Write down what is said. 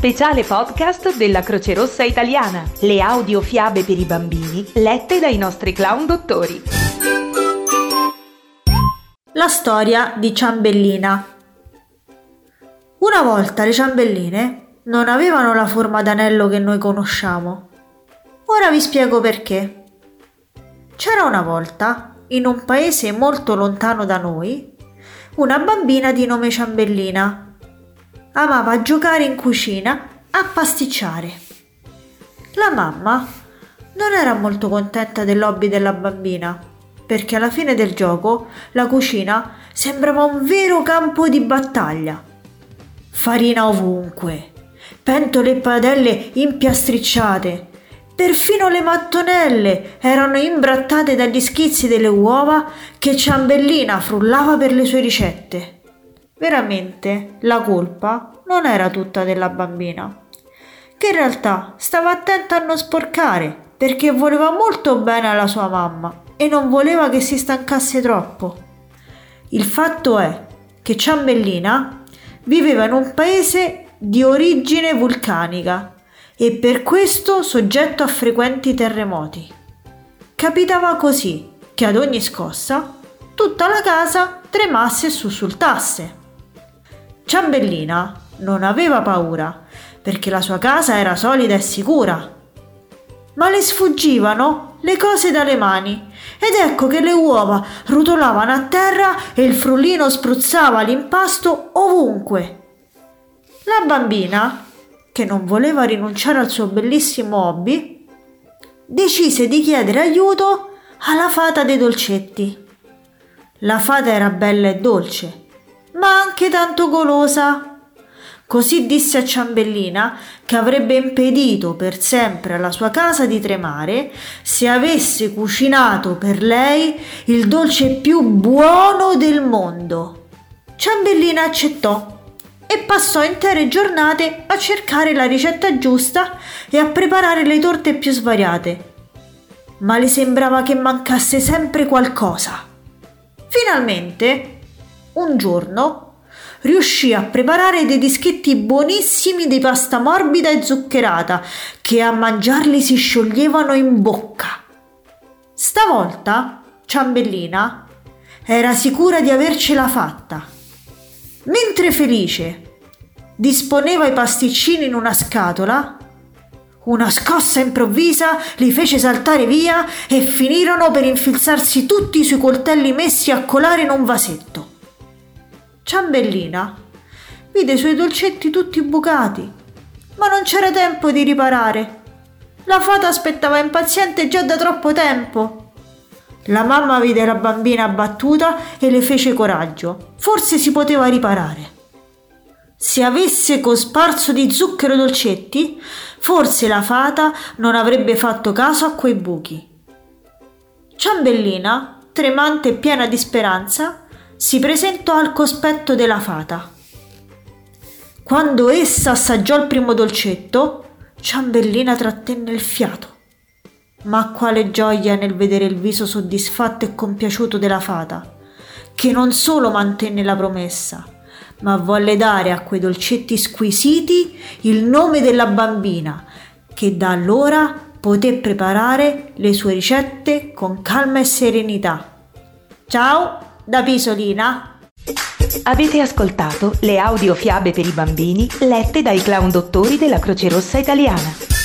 speciale podcast della Croce Rossa Italiana, le audiofiabe per i bambini lette dai nostri clown dottori. La storia di Ciambellina. Una volta le ciambelline non avevano la forma d'anello che noi conosciamo. Ora vi spiego perché. C'era una volta, in un paese molto lontano da noi, una bambina di nome Ciambellina amava giocare in cucina a pasticciare. La mamma non era molto contenta dell'hobby della bambina, perché alla fine del gioco la cucina sembrava un vero campo di battaglia. Farina ovunque, pentole e padelle impiastricciate, perfino le mattonelle erano imbrattate dagli schizzi delle uova che Ciambellina frullava per le sue ricette. Veramente la colpa non era tutta della bambina, che in realtà stava attenta a non sporcare perché voleva molto bene alla sua mamma e non voleva che si stancasse troppo. Il fatto è che Ciambellina viveva in un paese di origine vulcanica e per questo soggetto a frequenti terremoti. Capitava così che ad ogni scossa tutta la casa tremasse e sussultasse. Ciambellina non aveva paura perché la sua casa era solida e sicura. Ma le sfuggivano le cose dalle mani ed ecco che le uova rotolavano a terra e il frullino spruzzava l'impasto ovunque. La bambina, che non voleva rinunciare al suo bellissimo hobby, decise di chiedere aiuto alla fata dei dolcetti. La fata era bella e dolce ma anche tanto golosa. Così disse a Ciambellina che avrebbe impedito per sempre alla sua casa di tremare se avesse cucinato per lei il dolce più buono del mondo. Ciambellina accettò e passò intere giornate a cercare la ricetta giusta e a preparare le torte più svariate. Ma le sembrava che mancasse sempre qualcosa. Finalmente un giorno riuscì a preparare dei dischetti buonissimi di pasta morbida e zuccherata che a mangiarli si scioglievano in bocca. Stavolta Ciambellina era sicura di avercela fatta. Mentre felice disponeva i pasticcini in una scatola, una scossa improvvisa li fece saltare via e finirono per infilzarsi tutti sui coltelli messi a colare in un vasetto. Ciambellina vide i suoi dolcetti tutti bucati, ma non c'era tempo di riparare. La fata aspettava impaziente già da troppo tempo. La mamma vide la bambina abbattuta e le fece coraggio. Forse si poteva riparare. Se avesse cosparso di zucchero dolcetti, forse la fata non avrebbe fatto caso a quei buchi. Ciambellina, tremante e piena di speranza, si presentò al cospetto della fata. Quando essa assaggiò il primo dolcetto, Ciambellina trattenne il fiato. Ma quale gioia nel vedere il viso soddisfatto e compiaciuto della fata, che non solo mantenne la promessa, ma volle dare a quei dolcetti squisiti il nome della bambina, che da allora poté preparare le sue ricette con calma e serenità. Ciao! Da Pisolina. Avete ascoltato le audiofiabe per i bambini lette dai clown dottori della Croce Rossa Italiana.